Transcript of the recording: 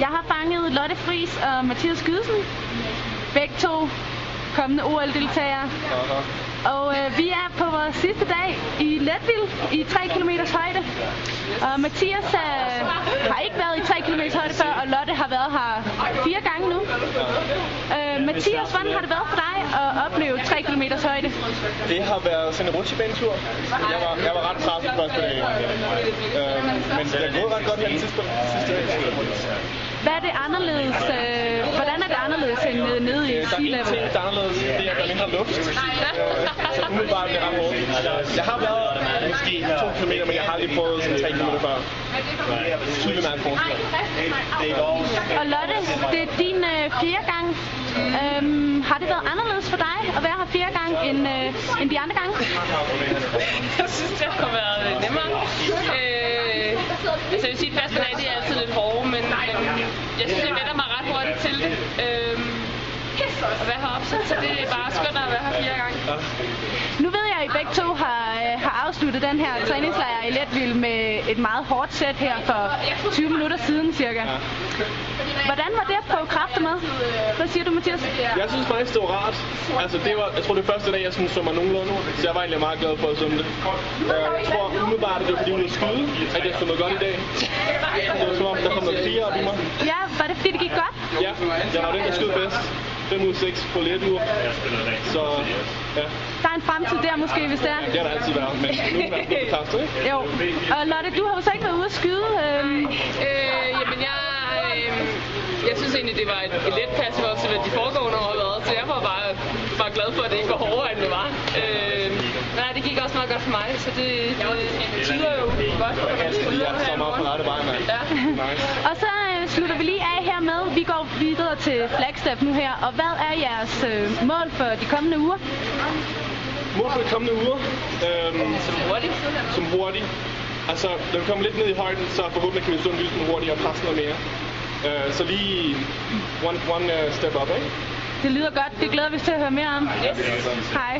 Jeg har fanget Lotte Fris og Mathias Skydelsen. Begge to kommende OL-deltagere. Og øh, vi er på vores sidste dag i Letville i 3 km højde. Og Mathias øh, har ikke været i 3 km højde før, og Lotte har været her fire gange nu. Øh, Mathias, hvordan har det været for dig at opleve 3 km højde? Det har været sådan en rutsjebanetur. Jeg var, jeg var ret presset første dag. Øh, men det er gået ret godt her den sidste, sidste dag. Hvad er det anderledes? Øh, hvordan er det anderledes end nede, nede i Øh, Der er sea en level? ting, der er anderledes. Det er, at der er mindre luft. Så umiddelbart bliver det ret hårdt. Jeg har været måske to kilometer, men jeg har aldrig prøvet sådan tre kilometer før. Tydelig mærke forskel. Og Lotte, det er din øh, fjerde gang. Øhm, har det været anderledes for dig at være her fjerde gang end, øh, end de andre gange? Jeg synes, det har været nemmere. Øh, altså, jeg vil sige, at første dag, det er altid lidt men jeg synes, jeg vender mig ret hurtigt til det. Øh, at være heroppe, så, så det er bare skønt at være her fire gange. Nu ved jeg, at I begge to har, øh, har afsluttet den her træningslejr i Letville med et meget hårdt sæt her for 20 minutter siden cirka. Hvordan var det at prøve kræfter med? Hvad siger du, Mathias? Jeg synes faktisk, det var rart. Altså, det var, jeg tror, det er første dag, jeg sådan, så mig nogenlunde. Så jeg var egentlig meget glad for at summe det. Jeg tror umiddelbart, at det var fordi, hun ville skyde, at jeg noget godt i dag. Det var som om, der kom noget fire op i mig. Ja, var det fordi det gik godt? Ja, jeg var den, der skød bedst. 5 ud af 6 på let uger. Så ja, Der er en fremtid der måske, hvis det er. det har der altid været. Men nu er det tabt, ikke? Jo. Og Lotte, du har jo så ikke været ude at skyde. Øhm, Øh, jamen, jeg, øh, jeg synes egentlig, det var et, et let pas for os, hvad de foregående år har været. Så jeg var bare, bare glad for, at det ikke var hårdere, end det var. Øh, nej, det gik også meget godt for mig, så det, det tyder jo godt. skal Jeg så i meget på rette vej, mand. Ja. Nice. og så øh, slutter vi lige af til Flagstaff nu her. Og hvad er jeres øh, mål for de kommende uger? Mål for de kommende uger. Øhm, Som hurtigt. som hurtigt. Altså, når vi kommer lidt ned i højden, så forhåbentlig kan vi stå en lille smule hurtigere og presse noget mere. Øh, så lige one, one uh, step up, ikke? Det lyder godt. Det glæder vi os til at høre mere om. Yes. Hej.